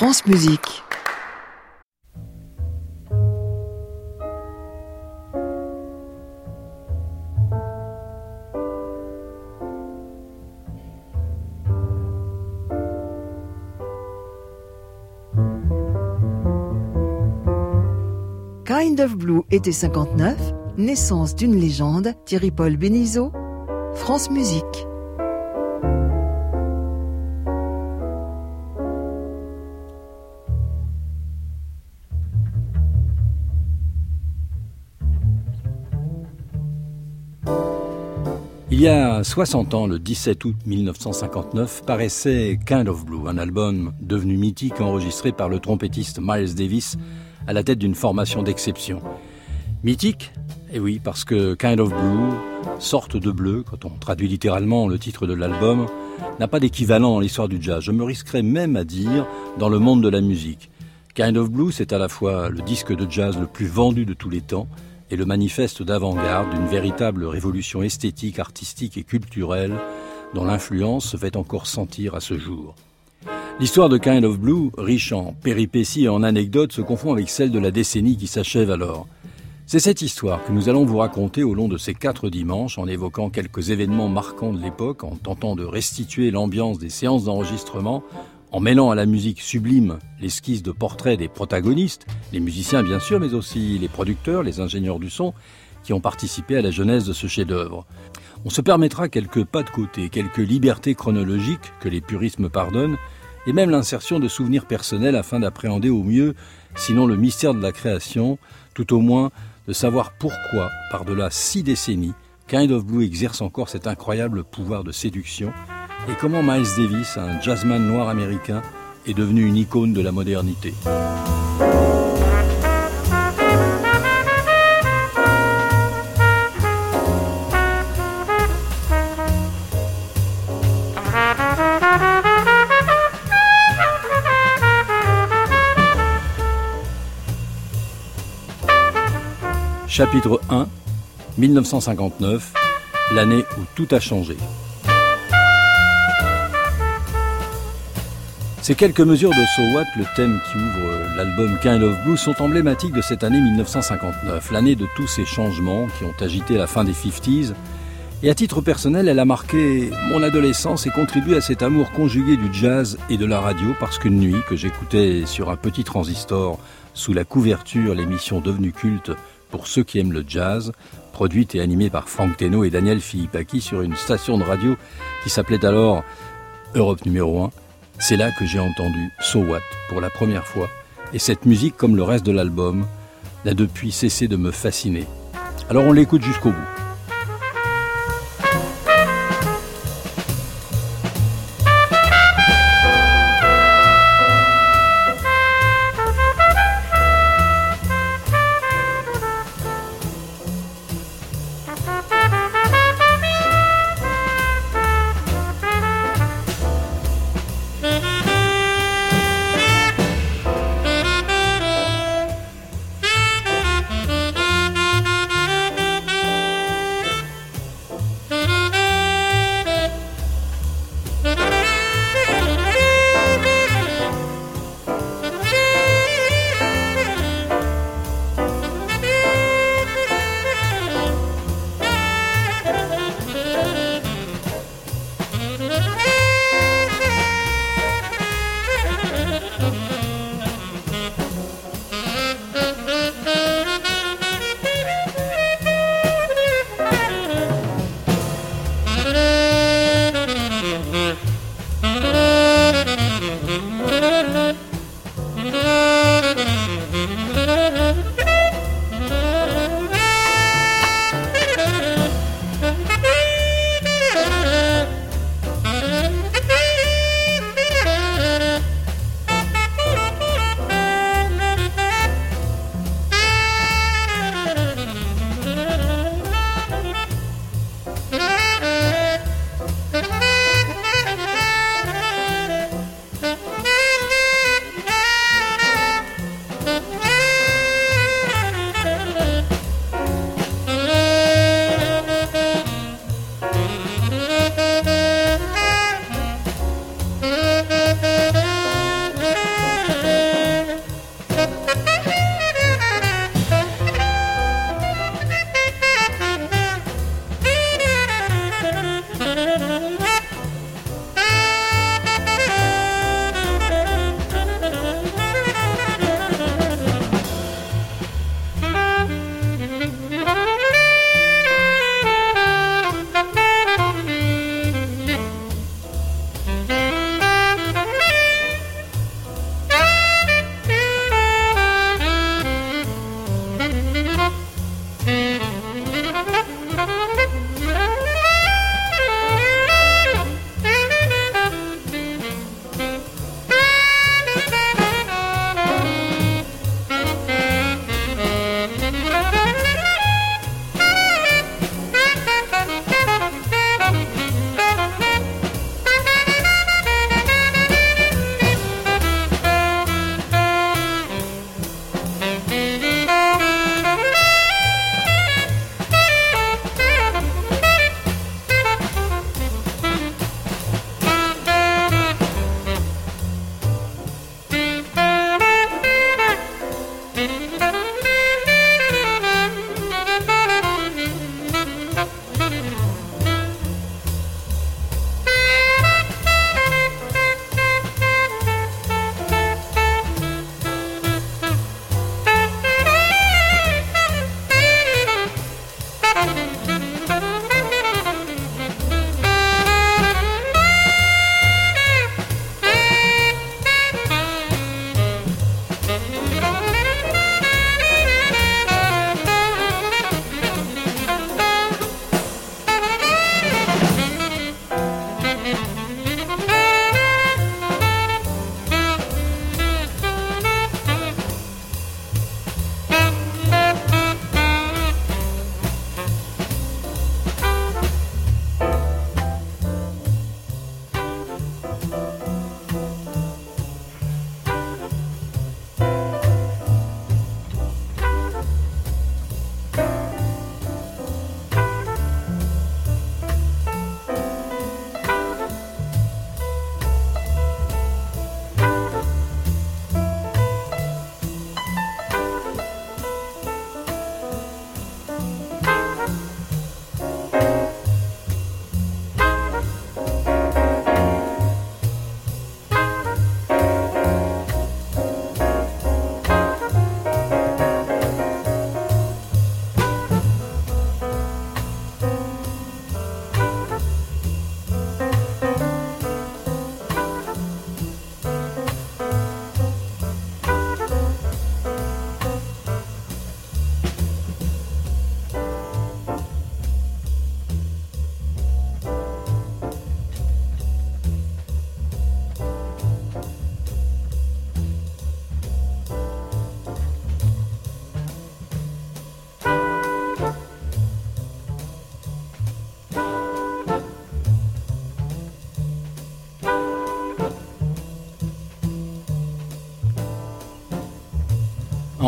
France Musique. Kind of Blue, été 59, naissance d'une légende, Thierry-Paul Bénizeau, France Musique. A 60 ans, le 17 août 1959, paraissait Kind of Blue, un album devenu mythique enregistré par le trompettiste Miles Davis à la tête d'une formation d'exception. Mythique? Eh oui, parce que Kind of Blue, sorte de bleu, quand on traduit littéralement le titre de l'album, n'a pas d'équivalent dans l'histoire du jazz. Je me risquerais même à dire dans le monde de la musique. Kind of Blue, c'est à la fois le disque de jazz le plus vendu de tous les temps, et le manifeste d'avant-garde d'une véritable révolution esthétique, artistique et culturelle dont l'influence se fait encore sentir à ce jour. L'histoire de Kind of Blue, riche en péripéties et en anecdotes, se confond avec celle de la décennie qui s'achève alors. C'est cette histoire que nous allons vous raconter au long de ces quatre dimanches en évoquant quelques événements marquants de l'époque, en tentant de restituer l'ambiance des séances d'enregistrement, en mêlant à la musique sublime l'esquisse de portraits des protagonistes, les musiciens bien sûr, mais aussi les producteurs, les ingénieurs du son, qui ont participé à la genèse de ce chef-d'œuvre. On se permettra quelques pas de côté, quelques libertés chronologiques que les puristes me pardonnent, et même l'insertion de souvenirs personnels afin d'appréhender au mieux, sinon le mystère de la création, tout au moins de savoir pourquoi, par-delà six décennies, Kind of Blue exerce encore cet incroyable pouvoir de séduction et comment Miles Davis, un jazzman noir américain, est devenu une icône de la modernité? Chapitre 1 1959, l'année où tout a changé. Ces quelques mesures de So What, le thème qui ouvre l'album Kind of Blue, sont emblématiques de cette année 1959, l'année de tous ces changements qui ont agité la fin des 50s. Et à titre personnel, elle a marqué mon adolescence et contribué à cet amour conjugué du jazz et de la radio parce qu'une nuit que j'écoutais sur un petit transistor sous la couverture l'émission devenue culte pour ceux qui aiment le jazz, produite et animée par Frank Teno et Daniel Philippaki sur une station de radio qui s'appelait alors Europe numéro 1, c'est là que j'ai entendu So What pour la première fois, et cette musique, comme le reste de l'album, n'a depuis cessé de me fasciner. Alors on l'écoute jusqu'au bout.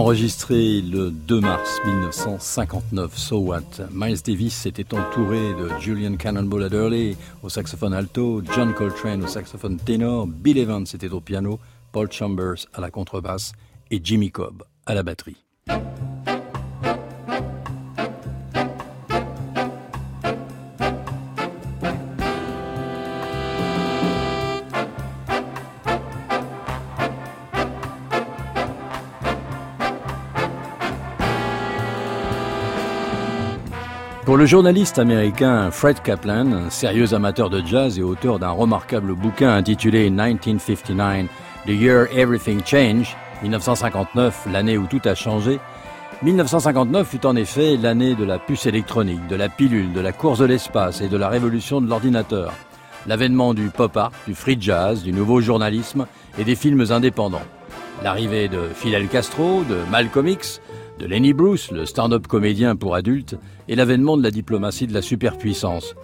Enregistré le 2 mars 1959, So What, Miles Davis s'était entouré de Julian Cannonball Adderley au saxophone alto, John Coltrane au saxophone ténor, Bill Evans était au piano, Paul Chambers à la contrebasse et Jimmy Cobb à la batterie. Pour le journaliste américain Fred Kaplan, sérieux amateur de jazz et auteur d'un remarquable bouquin intitulé 1959, The Year Everything Changed, 1959, l'année où tout a changé, 1959 fut en effet l'année de la puce électronique, de la pilule, de la course de l'espace et de la révolution de l'ordinateur. L'avènement du pop art, du free jazz, du nouveau journalisme et des films indépendants. L'arrivée de Fidel Castro, de Malcolm X, de Lenny Bruce, le stand-up comédien pour adultes, et l'avènement de la diplomatie de la superpuissance.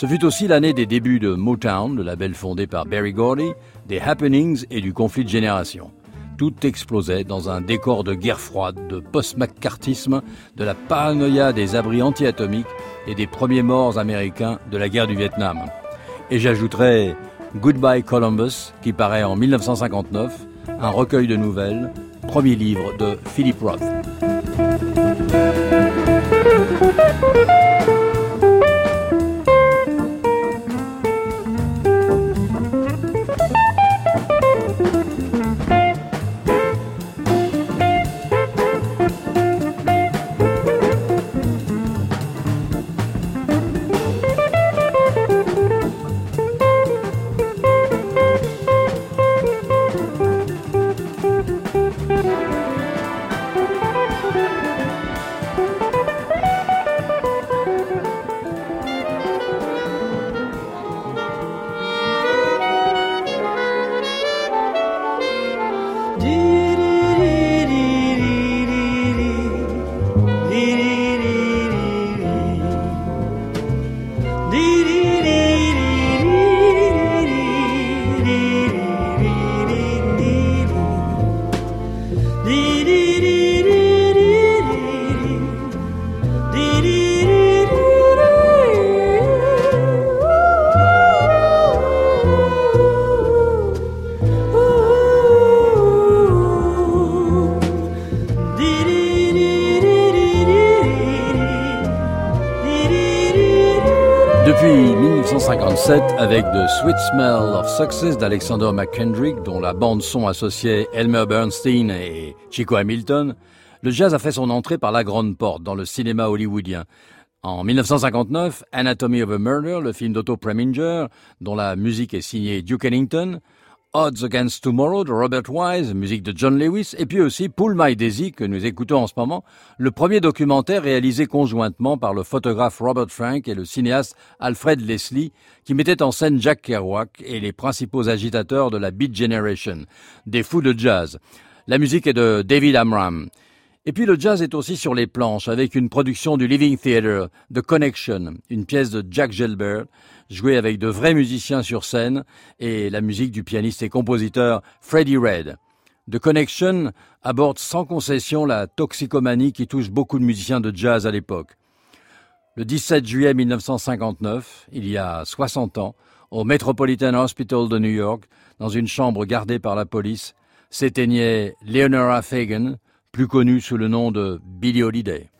Ce fut aussi l'année des débuts de Motown, le label fondé par Barry Gordy, des happenings et du conflit de génération. Tout explosait dans un décor de guerre froide, de post-McCarthyisme, de la paranoïa des abris anti-atomiques et des premiers morts américains de la guerre du Vietnam. Et j'ajouterai Goodbye Columbus, qui paraît en 1959, un recueil de nouvelles, premier livre de Philip Roth. Thank you. Avec The Sweet Smell of Success d'Alexander McKendrick, dont la bande son associait Elmer Bernstein et Chico Hamilton, le jazz a fait son entrée par la grande porte dans le cinéma hollywoodien. En 1959, Anatomy of a Murder, le film d'Otto Preminger, dont la musique est signée Duke Ellington, Odds Against Tomorrow de Robert Wise, musique de John Lewis, et puis aussi Pull My Daisy que nous écoutons en ce moment, le premier documentaire réalisé conjointement par le photographe Robert Frank et le cinéaste Alfred Leslie, qui mettait en scène Jack Kerouac et les principaux agitateurs de la Beat Generation, des fous de jazz. La musique est de David Amram. Et puis le jazz est aussi sur les planches avec une production du Living Theatre, The Connection, une pièce de Jack Gelbert, joué avec de vrais musiciens sur scène et la musique du pianiste et compositeur Freddie Red. The Connection aborde sans concession la toxicomanie qui touche beaucoup de musiciens de jazz à l'époque. Le 17 juillet 1959, il y a 60 ans, au Metropolitan Hospital de New York, dans une chambre gardée par la police, s'éteignait Leonora Fagan, plus connue sous le nom de Billie Holiday.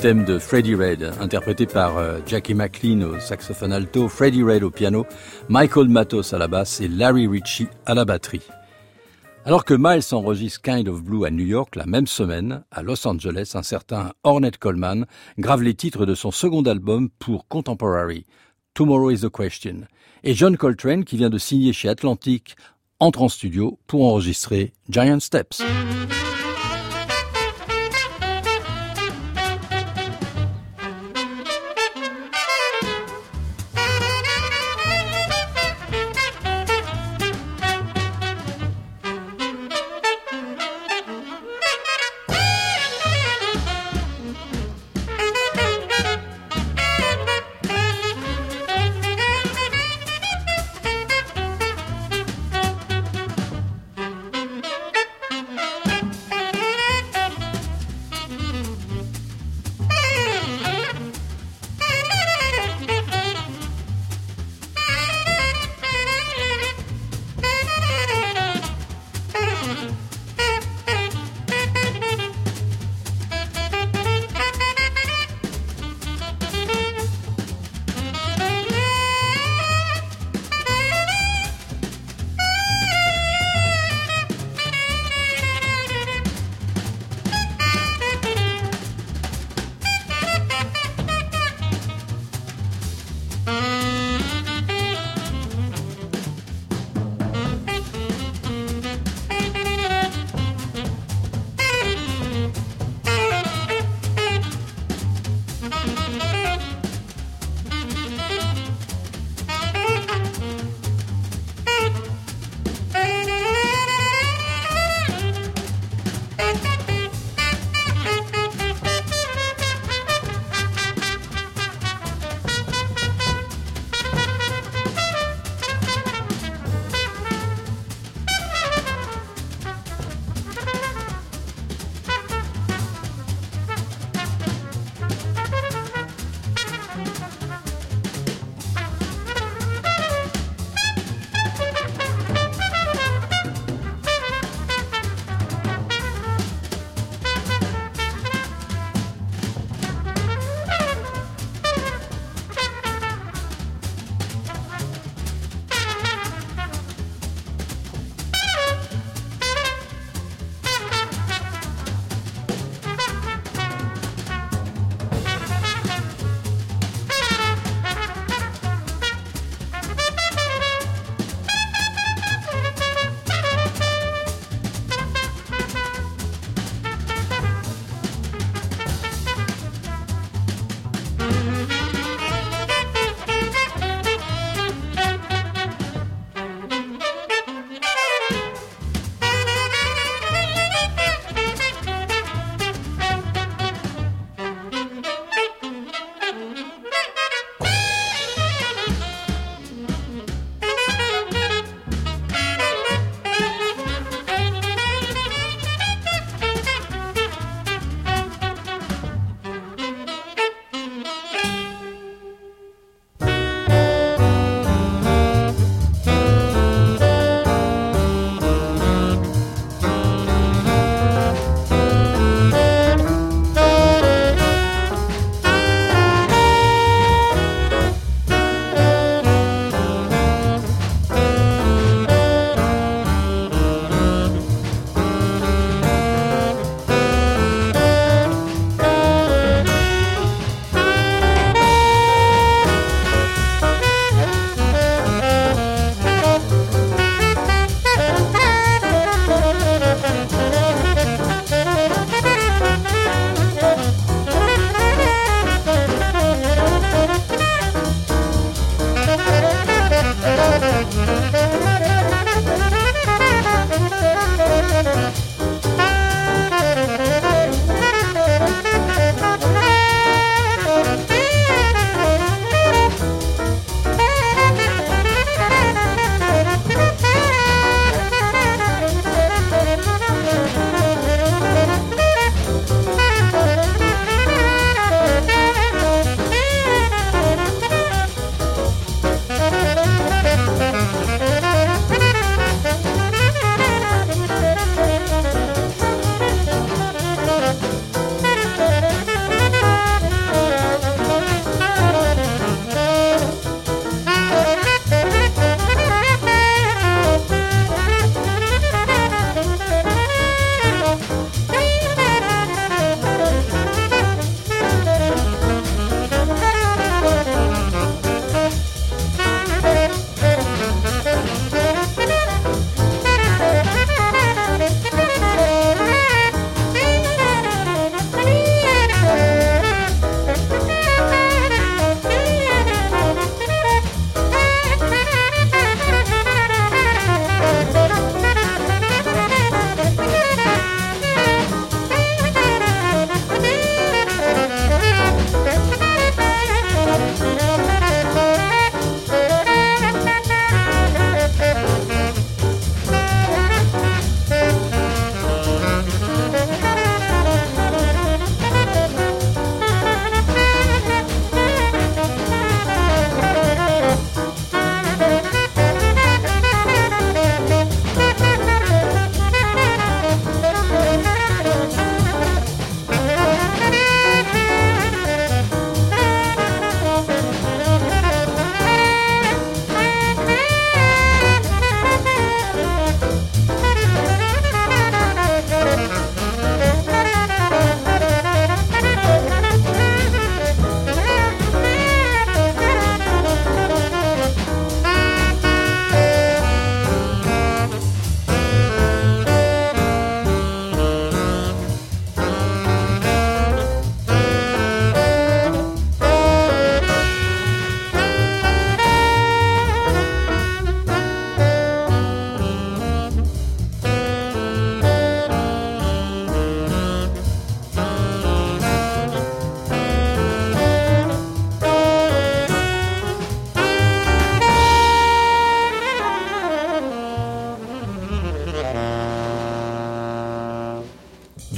Thème de Freddie Red, interprété par euh, Jackie McLean au saxophone alto, Freddie Red au piano, Michael Matos à la basse et Larry Ritchie à la batterie. Alors que Miles enregistre Kind of Blue à New York la même semaine, à Los Angeles, un certain Ornette Coleman grave les titres de son second album pour Contemporary, Tomorrow is the Question. Et John Coltrane, qui vient de signer chez Atlantic, entre en studio pour enregistrer Giant Steps.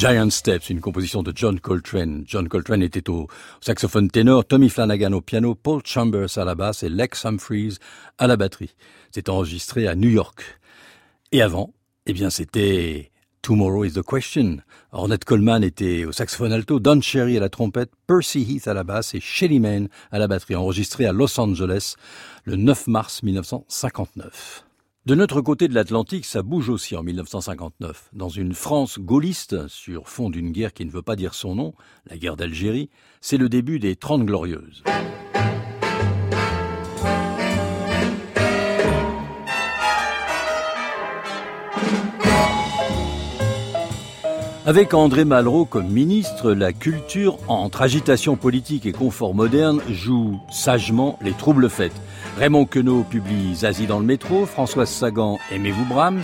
Giant Steps, une composition de John Coltrane. John Coltrane était au saxophone ténor, Tommy Flanagan au piano, Paul Chambers à la basse et Lex Humphreys à la batterie. C'est enregistré à New York. Et avant, eh bien, c'était Tomorrow is the Question. Ornette Coleman était au saxophone alto, Don Cherry à la trompette, Percy Heath à la basse et Shelly Manne à la batterie, enregistré à Los Angeles le 9 mars 1959. De notre côté de l'Atlantique, ça bouge aussi en 1959. Dans une France gaulliste, sur fond d'une guerre qui ne veut pas dire son nom, la guerre d'Algérie, c'est le début des Trente Glorieuses. Avec André Malraux comme ministre, la culture, entre agitation politique et confort moderne, joue sagement les troubles faits. Raymond Queneau publie Zazie dans le métro, Françoise Sagan Aimez-vous Brahms,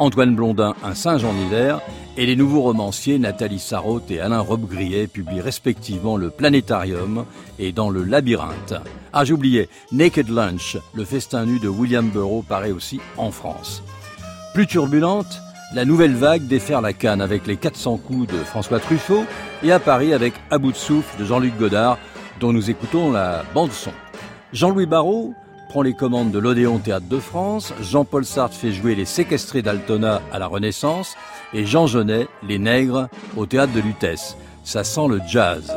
Antoine Blondin Un singe en hiver, et les nouveaux romanciers Nathalie Sarraute et Alain Robbe-Grillet publient respectivement Le Planétarium et Dans le Labyrinthe. Ah, j'oubliais, Naked Lunch, le festin nu de William Burroughs paraît aussi en France. Plus turbulente, la nouvelle vague déferle la Cannes avec les 400 coups de François Truffaut et à Paris avec À bout de souffle de Jean-Luc Godard, dont nous écoutons la bande-son. Jean-Louis Barrault prend les commandes de l'Odéon Théâtre de France, Jean-Paul Sartre fait jouer les séquestrés d'Altona à la Renaissance et Jean Genet, les nègres, au Théâtre de Lutèce. Ça sent le jazz.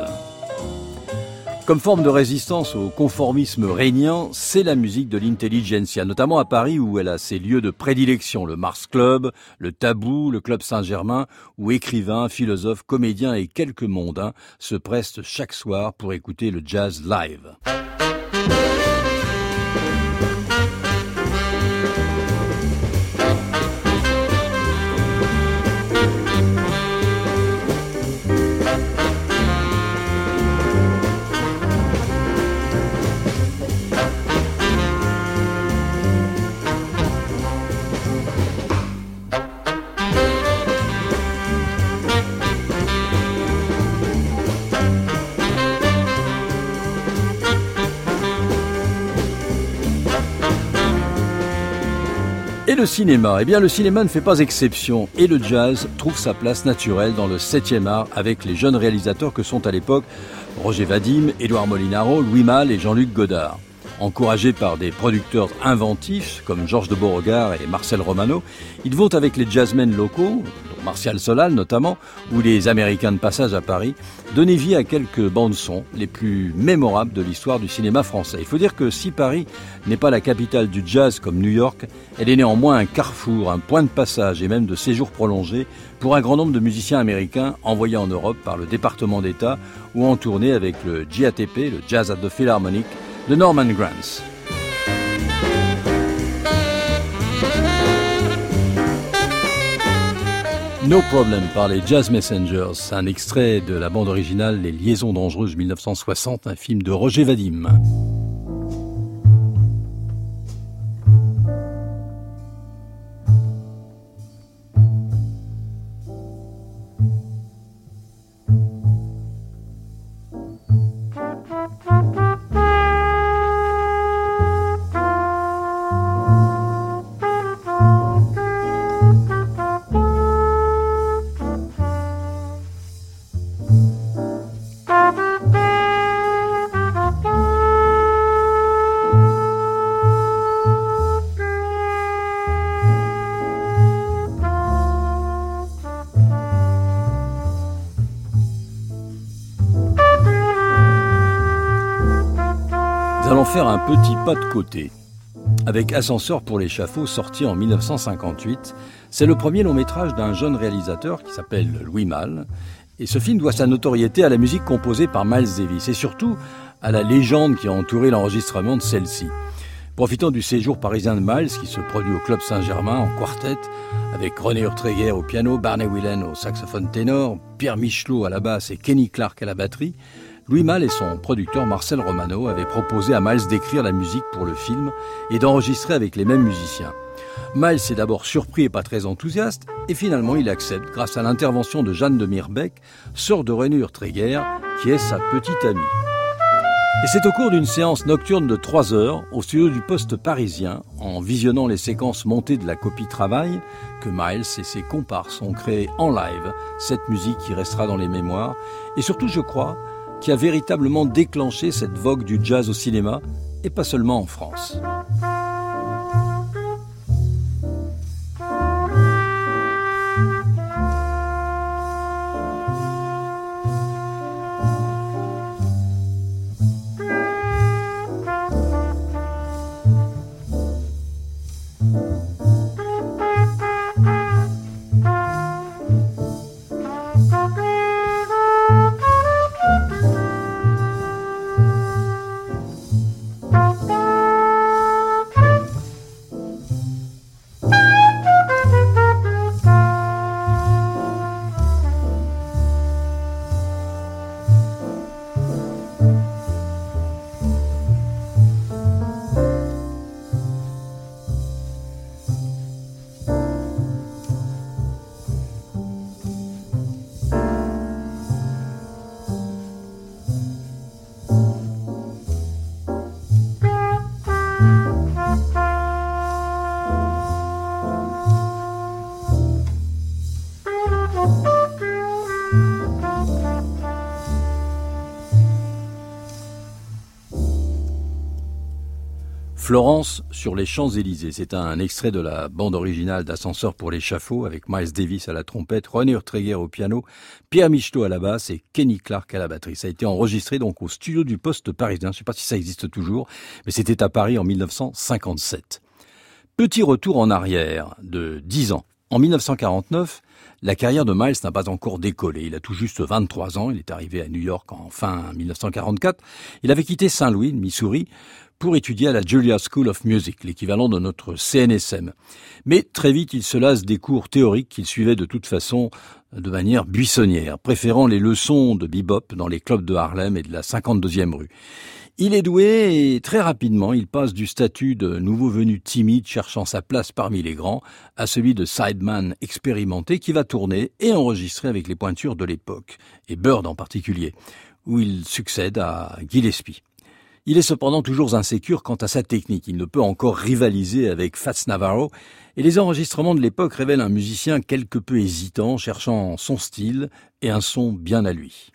Comme forme de résistance au conformisme régnant, c'est la musique de l'intelligentsia, notamment à Paris où elle a ses lieux de prédilection, le Mars Club, le Tabou, le Club Saint-Germain, où écrivains, philosophes, comédiens et quelques mondains se prestent chaque soir pour écouter le jazz live. Et le cinéma Eh bien, le cinéma ne fait pas exception et le jazz trouve sa place naturelle dans le 7e art avec les jeunes réalisateurs que sont à l'époque Roger Vadim, Édouard Molinaro, Louis Malle et Jean-Luc Godard. Encouragés par des producteurs inventifs comme Georges de Beauregard et Marcel Romano, ils vont avec les jazzmen locaux, Martial Solal notamment, ou les Américains de passage à Paris, donner vie à quelques bandes son les plus mémorables de l'histoire du cinéma français. Il faut dire que si Paris n'est pas la capitale du jazz comme New York, elle est néanmoins un carrefour, un point de passage et même de séjour prolongé pour un grand nombre de musiciens américains envoyés en Europe par le département d'État ou en tournée avec le JATP, le Jazz at the Philharmonic, de Norman Granz. No Problem par les Jazz Messengers, un extrait de la bande originale Les Liaisons dangereuses 1960, un film de Roger Vadim. Petit pas de côté. Avec Ascenseur pour l'échafaud, sorti en 1958, c'est le premier long métrage d'un jeune réalisateur qui s'appelle Louis Malle. Et ce film doit sa notoriété à la musique composée par Miles Davis et surtout à la légende qui a entouré l'enregistrement de celle-ci. Profitant du séjour parisien de Miles, qui se produit au Club Saint-Germain en quartet, avec René Urtreger au piano, Barney Whelan au saxophone ténor, Pierre Michelot à la basse et Kenny Clark à la batterie, Louis Malle et son producteur Marcel Romano avaient proposé à Miles d'écrire la musique pour le film et d'enregistrer avec les mêmes musiciens. Miles est d'abord surpris et pas très enthousiaste, et finalement il accepte grâce à l'intervention de Jeanne de Mirbeck, sœur de René Urtreger, qui est sa petite amie. Et c'est au cours d'une séance nocturne de 3 heures au studio du Poste parisien, en visionnant les séquences montées de la copie travail, que Miles et ses comparses ont créé en live cette musique qui restera dans les mémoires, et surtout, je crois, qui a véritablement déclenché cette vogue du jazz au cinéma, et pas seulement en France. Florence sur les Champs-Élysées. C'est un extrait de la bande originale d'Ascenseur pour l'échafaud avec Miles Davis à la trompette, René Urtreger au piano, Pierre Michetot à la basse et Kenny Clark à la batterie. Ça a été enregistré donc au studio du Poste parisien. Je ne sais pas si ça existe toujours, mais c'était à Paris en 1957. Petit retour en arrière de 10 ans. En 1949, la carrière de Miles n'a pas encore décollé. Il a tout juste 23 ans. Il est arrivé à New York en fin 1944. Il avait quitté Saint-Louis, Missouri, pour étudier à la Juilliard School of Music, l'équivalent de notre CNSM. Mais très vite, il se lasse des cours théoriques qu'il suivait de toute façon de manière buissonnière, préférant les leçons de bebop dans les clubs de Harlem et de la 52e rue. Il est doué et très rapidement, il passe du statut de nouveau venu timide cherchant sa place parmi les grands à celui de sideman expérimenté qui va tourner et enregistrer avec les pointures de l'époque, et Bird en particulier, où il succède à Gillespie. Il est cependant toujours insécure quant à sa technique. Il ne peut encore rivaliser avec Fats Navarro et les enregistrements de l'époque révèlent un musicien quelque peu hésitant, cherchant son style et un son bien à lui.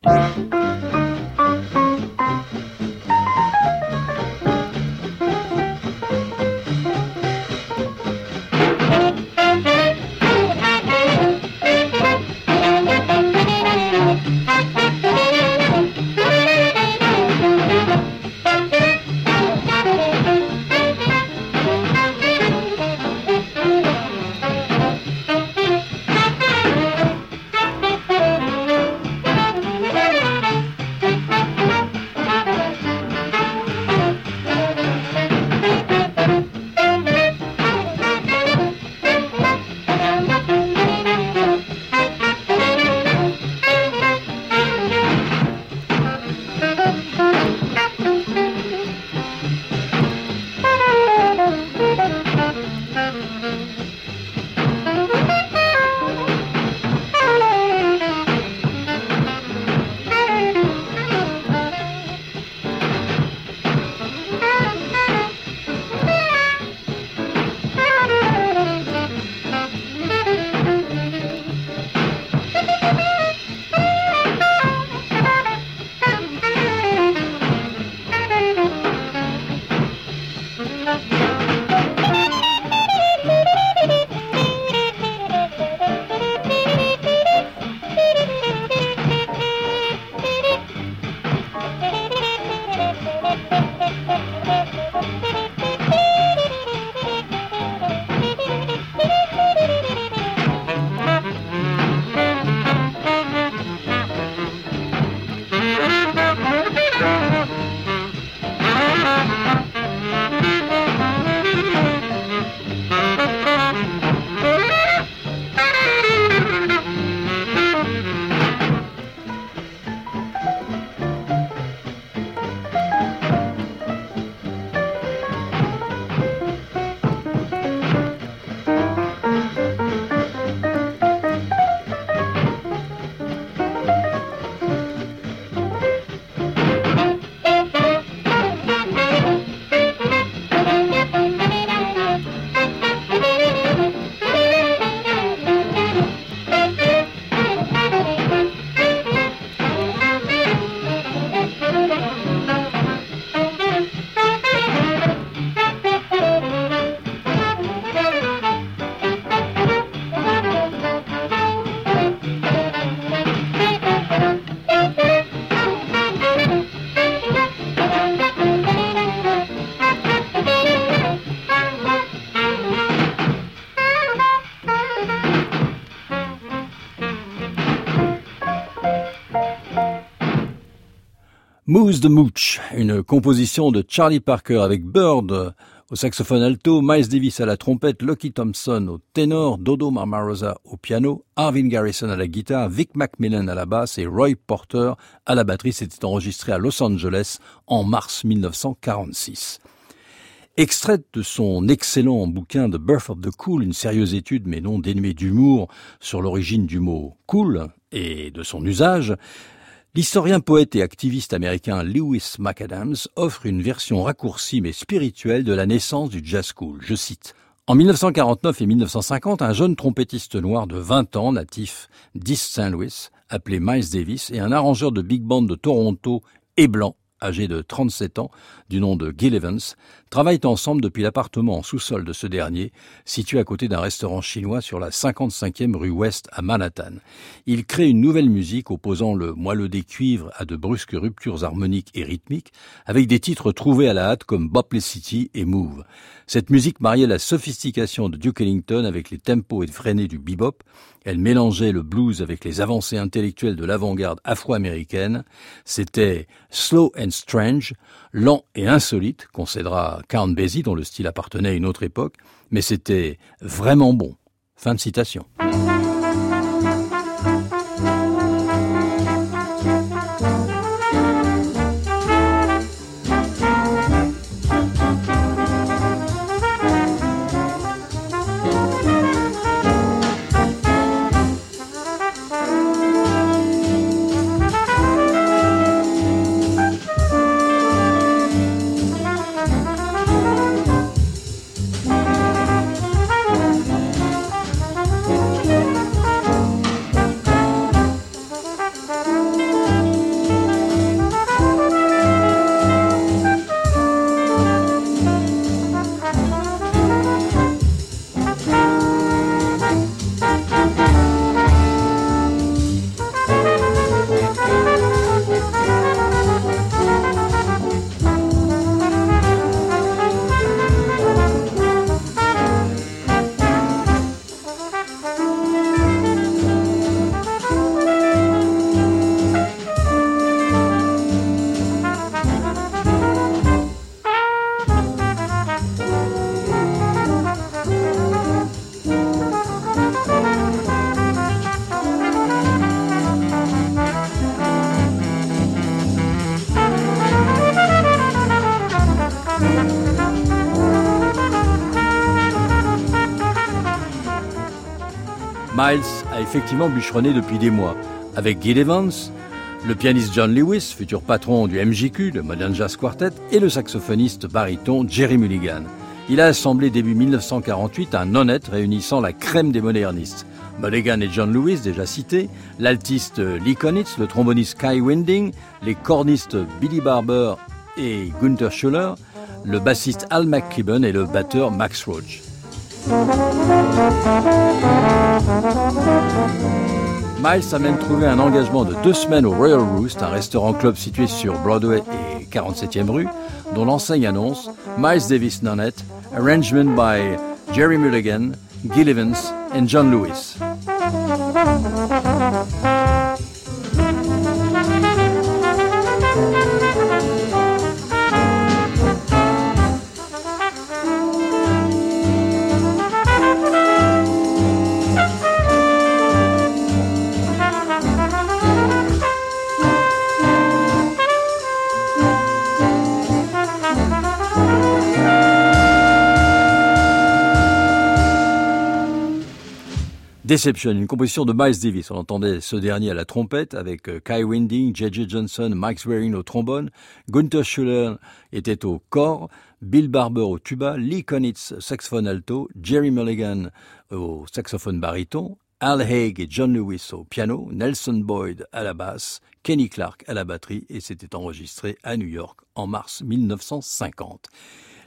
Moose the Mooch, une composition de Charlie Parker avec Bird au saxophone alto, Miles Davis à la trompette, Lucky Thompson au ténor, Dodo Marmarosa au piano, Arvin Garrison à la guitare, Vic Macmillan à la basse et Roy Porter à la batterie. C'était enregistré à Los Angeles en mars 1946. Extrait de son excellent bouquin The Birth of the Cool, une sérieuse étude mais non dénuée d'humour sur l'origine du mot cool et de son usage, L'historien, poète et activiste américain Lewis McAdams offre une version raccourcie mais spirituelle de la naissance du jazz cool. Je cite. En 1949 et 1950, un jeune trompettiste noir de 20 ans, natif d'East St. Louis, appelé Miles Davis, et un arrangeur de big band de Toronto et blanc, âgé de 37 ans, du nom de Gil Evans, travaillent ensemble depuis l'appartement en sous-sol de ce dernier, situé à côté d'un restaurant chinois sur la 55e rue Ouest à Manhattan. Ils créent une nouvelle musique opposant le moelleux des cuivres à de brusques ruptures harmoniques et rythmiques, avec des titres trouvés à la hâte comme City et Move. Cette musique mariait la sophistication de Duke Ellington avec les tempos et freinés du bebop, elle mélangeait le blues avec les avancées intellectuelles de l'avant-garde afro-américaine. C'était slow and strange, lent et insolite, concédera Count Basie dont le style appartenait à une autre époque, mais c'était vraiment bon. Fin de citation. Effectivement bûcheronné depuis des mois, avec Gil Evans, le pianiste John Lewis, futur patron du MJQ, le Modern Jazz Quartet, et le saxophoniste baryton Jerry Mulligan. Il a assemblé début 1948 un honnête réunissant la crème des modernistes. Mulligan et John Lewis, déjà cités, l'altiste Lee Konitz, le tromboniste Kai Winding, les cornistes Billy Barber et Gunther Schuller, le bassiste Al McKibben et le batteur Max Roach. Miles a même trouvé un engagement de deux semaines au Royal Roost, un restaurant club situé sur Broadway et 47e rue, dont l'enseigne annonce Miles Davis Nonette, arrangement by Jerry Mulligan, Gil Evans and John Lewis. Deception, une composition de Miles Davis. On entendait ce dernier à la trompette avec euh, Kai Winding, J.J. Johnson, Mike Swearing au trombone, Gunther Schuller était au corps, Bill Barber au tuba, Lee Konitz saxophone alto, Jerry Mulligan au saxophone baryton, Al Haig et John Lewis au piano, Nelson Boyd à la basse, Kenny Clark à la batterie et c'était enregistré à New York en mars 1950.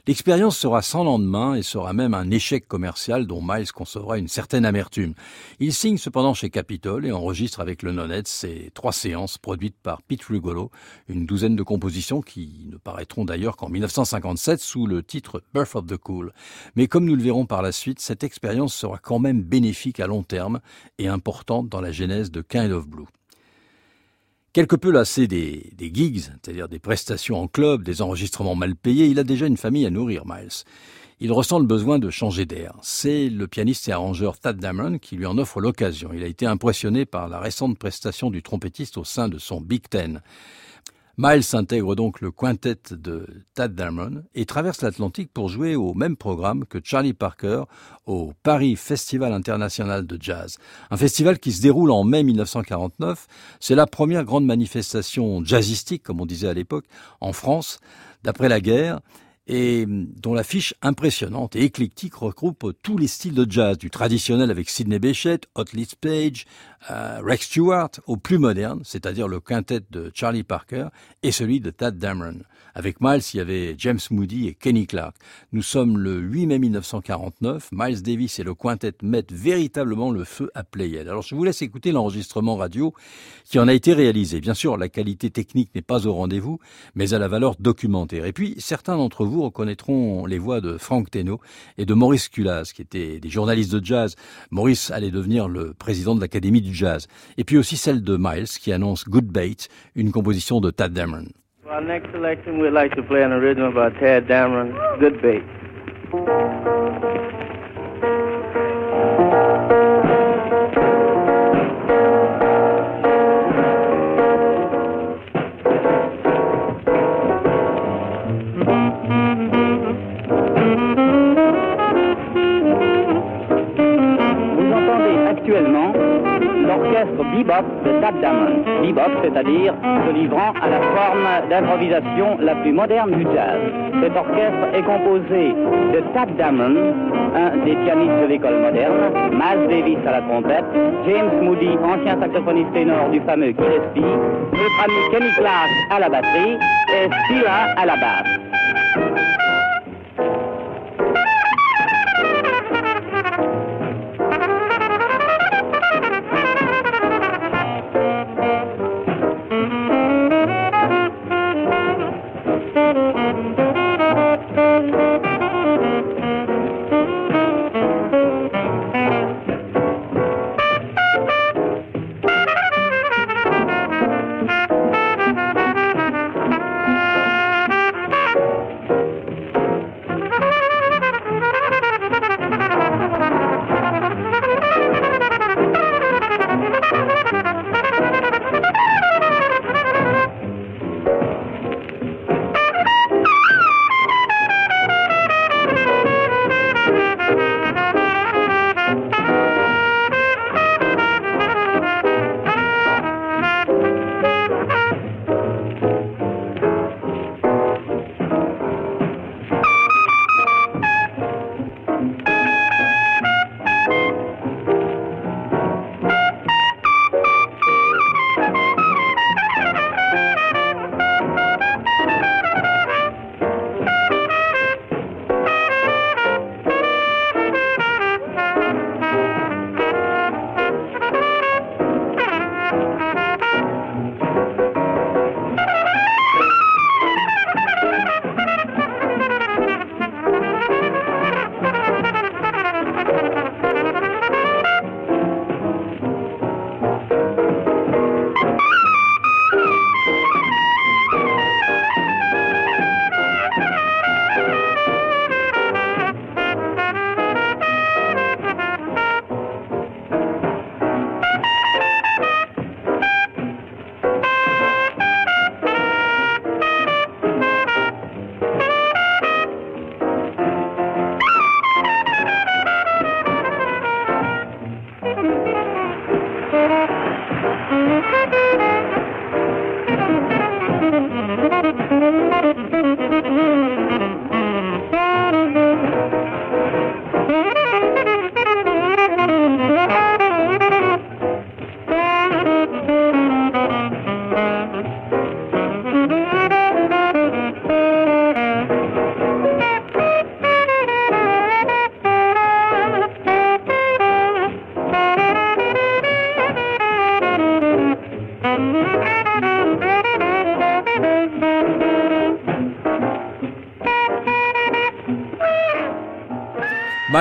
L'expérience sera sans lendemain et sera même un échec commercial dont Miles concevra une certaine amertume. Il signe cependant chez Capitol et enregistre avec le Nonette ses trois séances produites par Pete Rugolo, une douzaine de compositions qui ne paraîtront d'ailleurs qu'en 1957 sous le titre Birth of the Cool. Mais comme nous le verrons par la suite, cette expérience sera quand même bénéfique à long terme et importante dans la genèse de Kind of Blue. Quelque peu lassé des, gigs, c'est-à-dire des prestations en club, des enregistrements mal payés, il a déjà une famille à nourrir, Miles. Il ressent le besoin de changer d'air. C'est le pianiste et arrangeur Thad Damron qui lui en offre l'occasion. Il a été impressionné par la récente prestation du trompettiste au sein de son Big Ten. Miles intègre donc le quintet de Tad Damron et traverse l'Atlantique pour jouer au même programme que Charlie Parker au Paris Festival international de jazz. Un festival qui se déroule en mai 1949. C'est la première grande manifestation jazzistique, comme on disait à l'époque, en France, d'après la guerre et dont l'affiche impressionnante et éclectique regroupe tous les styles de jazz, du traditionnel avec Sidney Bechet, Otis Page, euh, Rex Stewart, au plus moderne, c'est-à-dire le quintet de Charlie Parker et celui de Tad Dameron. Avec Miles, il y avait James Moody et Kenny Clark. Nous sommes le 8 mai 1949. Miles Davis et le quintet mettent véritablement le feu à Playhead. Alors je vous laisse écouter l'enregistrement radio qui en a été réalisé. Bien sûr, la qualité technique n'est pas au rendez-vous, mais à la valeur documentaire. Et puis, certains d'entre vous reconnaîtront les voix de Frank Teno et de Maurice Culas, qui étaient des journalistes de jazz. Maurice allait devenir le président de l'Académie du jazz. Et puis aussi celle de Miles, qui annonce Good Bait, une composition de Tad Dameron. Our next selection, we'd like to play an original by Tad Dameron, Good Bait. Bebop de Tad Damon. Bebop, c'est-à-dire se livrant à la forme d'improvisation la plus moderne du jazz. Cet orchestre est composé de Tad Damon, un des pianistes de l'école moderne, Miles Davis à la trompette, James Moody, ancien saxophoniste ténor du fameux Gillespie, notre ami Kenny Clark à la batterie et Stila à la basse.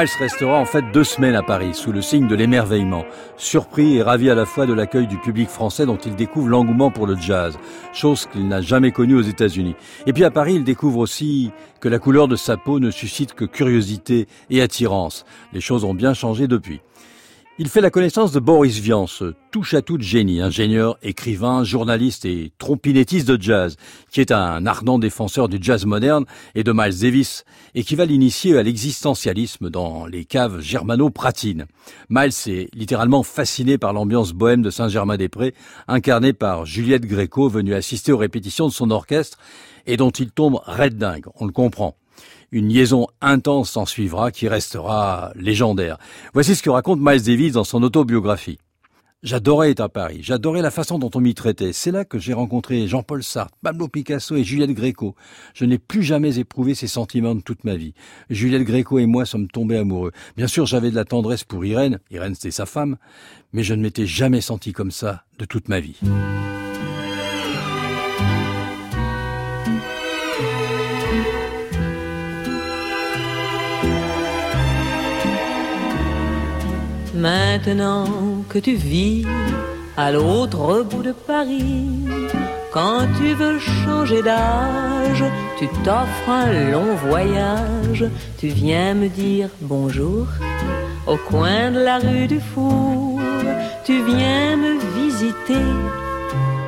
Miles restera en fait deux semaines à Paris, sous le signe de l'émerveillement, surpris et ravi à la fois de l'accueil du public français dont il découvre l'engouement pour le jazz, chose qu'il n'a jamais connue aux États-Unis. Et puis à Paris, il découvre aussi que la couleur de sa peau ne suscite que curiosité et attirance. Les choses ont bien changé depuis. Il fait la connaissance de Boris Vian, ce touche-à-tout de génie, ingénieur, écrivain, journaliste et trompinettiste de jazz, qui est un ardent défenseur du jazz moderne et de Miles Davis, et qui va l'initier à l'existentialisme dans les caves germano-pratines. Miles est littéralement fasciné par l'ambiance bohème de Saint-Germain-des-Prés, incarnée par Juliette Gréco, venue assister aux répétitions de son orchestre, et dont il tombe red dingue, on le comprend. Une liaison intense s'en suivra qui restera légendaire. Voici ce que raconte Miles Davis dans son autobiographie. J'adorais être à Paris, j'adorais la façon dont on m'y traitait. C'est là que j'ai rencontré Jean-Paul Sartre, Pablo Picasso et Juliette Gréco. Je n'ai plus jamais éprouvé ces sentiments de toute ma vie. Juliette Gréco et moi sommes tombés amoureux. Bien sûr, j'avais de la tendresse pour Irène, Irène c'était sa femme, mais je ne m'étais jamais senti comme ça de toute ma vie. Maintenant que tu vis à l'autre bout de Paris, quand tu veux changer d'âge, tu t'offres un long voyage, tu viens me dire bonjour au coin de la rue du Four, tu viens me visiter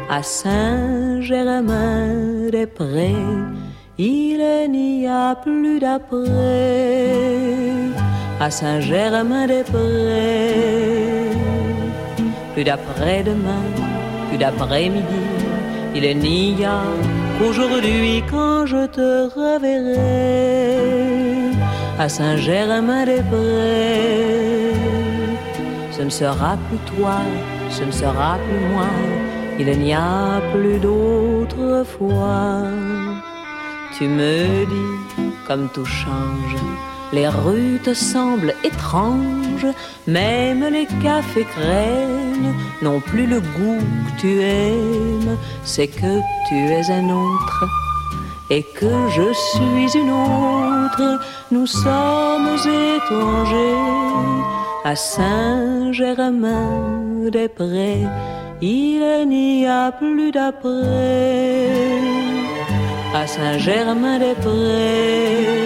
à Saint-Germain-des-Prés, il n'y a plus d'après à Saint-Germain-des-Prés. Plus d'après-demain, plus d'après-midi, il n'y a qu'aujourd'hui quand je te reverrai à Saint-Germain-des-Prés. Ce ne sera plus toi, ce ne sera plus moi, il n'y a plus d'autre fois. Tu me dis comme tout change les rues te semblent étranges, même les cafés craignent, n'ont plus le goût que tu aimes, c'est que tu es un autre et que je suis une autre. Nous sommes étrangers à Saint-Germain-des-Prés, il n'y a plus d'après. À Saint-Germain-des-Prés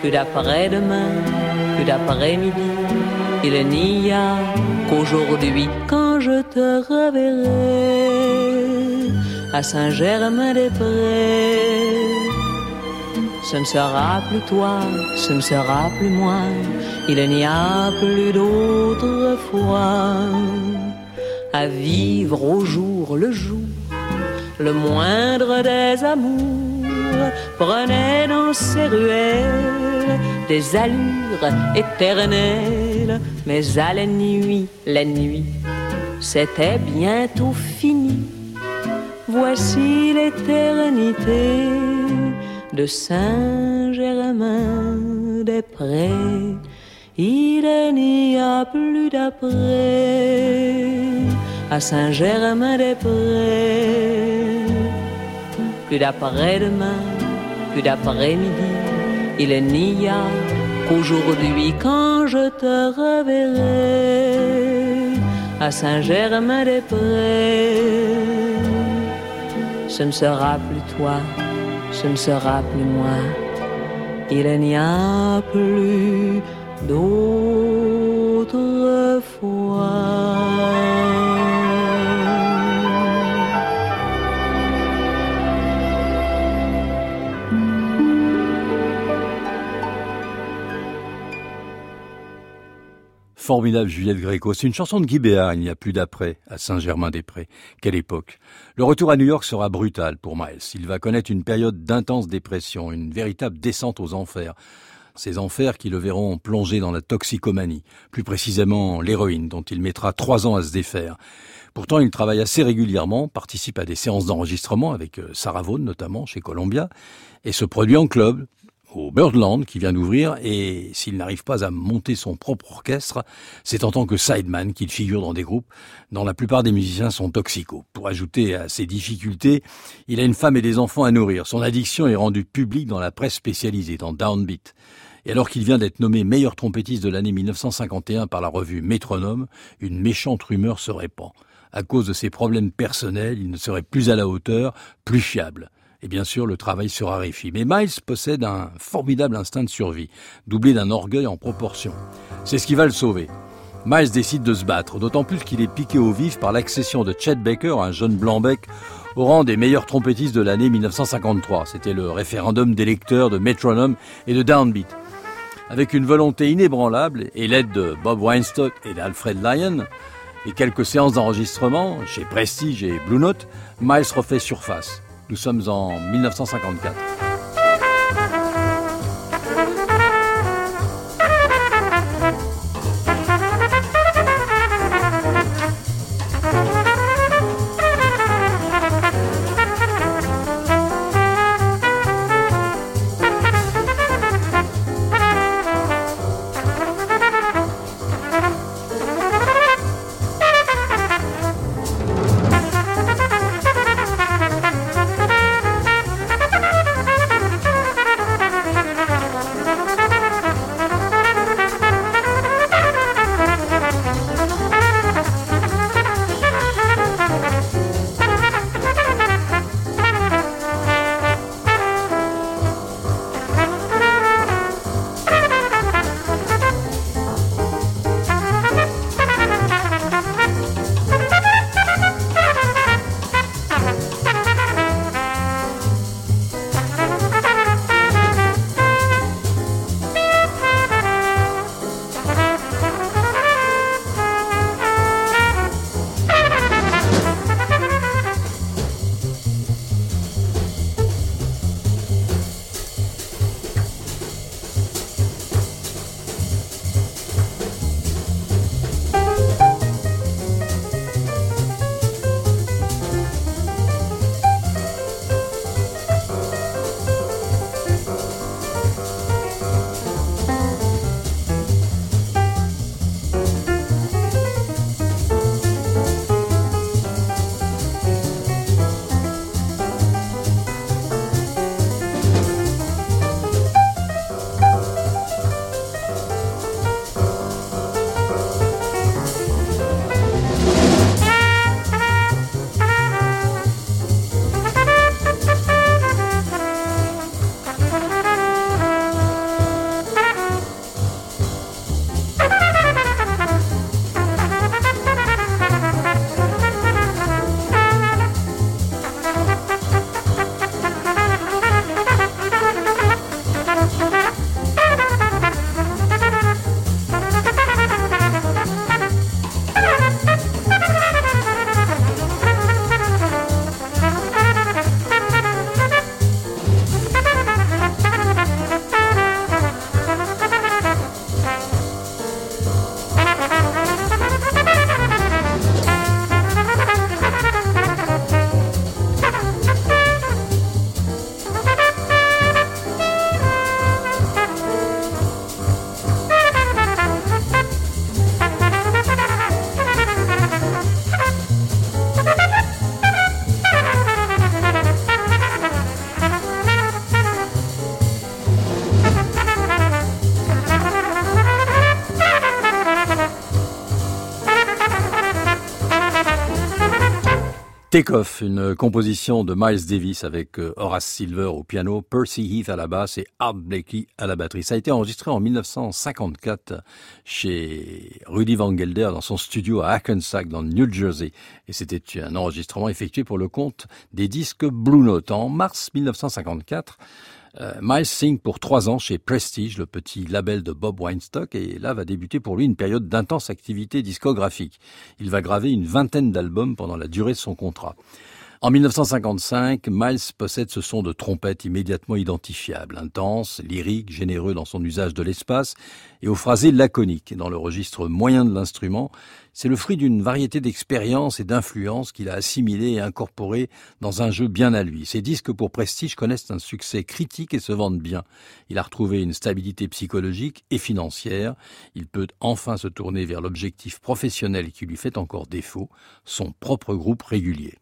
plus d'après-demain, plus d'après-midi. Il n'y a qu'aujourd'hui quand je te reverrai à Saint-Germain-des-Prés. Ce ne sera plus toi, ce ne sera plus moi, il n'y a plus d'autre foi à vivre au jour le jour, le moindre des amours prenait dans ses ruelles des allures éternelles, mais à la nuit, la nuit, c'était bientôt fini. Voici l'éternité de Saint-Germain-des-Prés. Il n'y a plus d'après à Saint-Germain-des-Prés. Plus d'après-demain, d'après-midi il n'y a qu'aujourd'hui quand je te reverrai à Saint-Germain-des-Prés. Ce ne sera plus toi, ce ne sera plus moi, il n'y a plus d'autre foi. Formidable Juliette Gréco. C'est une chanson de Guy Béard, il n'y a plus d'après, à Saint-Germain-des-Prés. Quelle époque. Le retour à New York sera brutal pour Miles. Il va connaître une période d'intense dépression, une véritable descente aux enfers. Ces enfers qui le verront plonger dans la toxicomanie, plus précisément l'héroïne, dont il mettra trois ans à se défaire. Pourtant, il travaille assez régulièrement, participe à des séances d'enregistrement avec euh, Sarah Vaughan notamment chez Columbia, et se produit en club, au Birdland qui vient d'ouvrir et s'il n'arrive pas à monter son propre orchestre, c'est en tant que sideman qu'il figure dans des groupes dont la plupart des musiciens sont toxicaux. Pour ajouter à ses difficultés, il a une femme et des enfants à nourrir. Son addiction est rendue publique dans la presse spécialisée, dans Downbeat. Et alors qu'il vient d'être nommé meilleur trompettiste de l'année 1951 par la revue Métronome, une méchante rumeur se répand. À cause de ses problèmes personnels, il ne serait plus à la hauteur, plus fiable. Et bien sûr, le travail se raréfie. Mais Miles possède un formidable instinct de survie, doublé d'un orgueil en proportion. C'est ce qui va le sauver. Miles décide de se battre, d'autant plus qu'il est piqué au vif par l'accession de Chet Baker, un jeune blanc-bec, au rang des meilleurs trompettistes de l'année 1953. C'était le référendum d'électeurs de Metronome et de Downbeat. Avec une volonté inébranlable et l'aide de Bob Weinstock et d'Alfred Lyon, et quelques séances d'enregistrement chez Prestige et Blue Note, Miles refait surface. Nous sommes en 1954. Take-Off, une composition de Miles Davis avec euh, Horace Silver au piano, Percy Heath à la basse et Art Blakey à la batterie. Ça a été enregistré en 1954 chez Rudy Van Gelder dans son studio à Hackensack dans le New Jersey. Et c'était un enregistrement effectué pour le compte des disques Blue Note. En mars 1954, euh, Miles signe pour trois ans chez Prestige, le petit label de Bob Weinstock, et là va débuter pour lui une période d'intense activité discographique. Il va graver une vingtaine d'albums pendant la durée de son contrat. En 1955, Miles possède ce son de trompette immédiatement identifiable, intense, lyrique, généreux dans son usage de l'espace et au phrasé laconique dans le registre moyen de l'instrument. C'est le fruit d'une variété d'expériences et d'influences qu'il a assimilées et incorporées dans un jeu bien à lui. Ses disques pour Prestige connaissent un succès critique et se vendent bien. Il a retrouvé une stabilité psychologique et financière. Il peut enfin se tourner vers l'objectif professionnel qui lui fait encore défaut, son propre groupe régulier.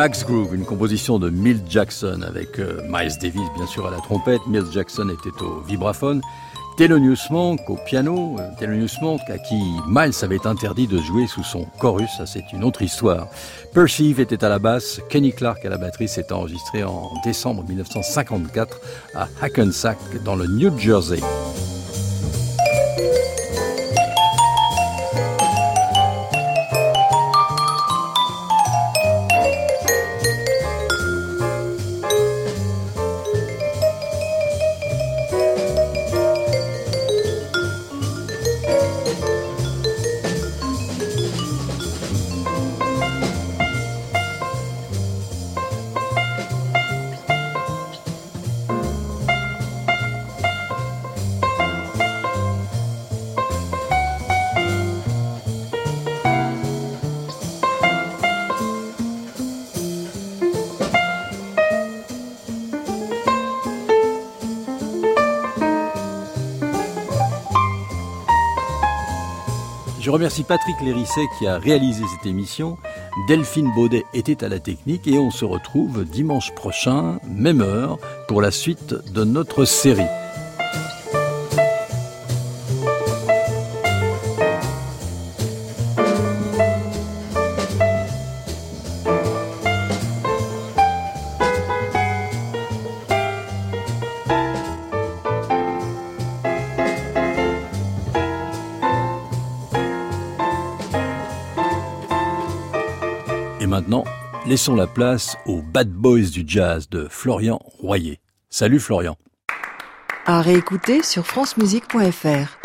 Bags Groove, une composition de Milt Jackson avec euh, Miles Davis bien sûr à la trompette. Milt Jackson était au vibraphone. Thelonious Monk au piano. Euh, Monk à qui Miles avait interdit de jouer sous son chorus, ça c'est une autre histoire. Perceive était à la basse, Kenny Clark à la batterie s'est enregistré en décembre 1954 à Hackensack dans le New Jersey. Remercie Patrick Lérisset qui a réalisé cette émission. Delphine Baudet était à la technique et on se retrouve dimanche prochain, même heure, pour la suite de notre série. Laissons la place aux Bad Boys du jazz de Florian Royer. Salut Florian. À réécouter sur francemusique.fr.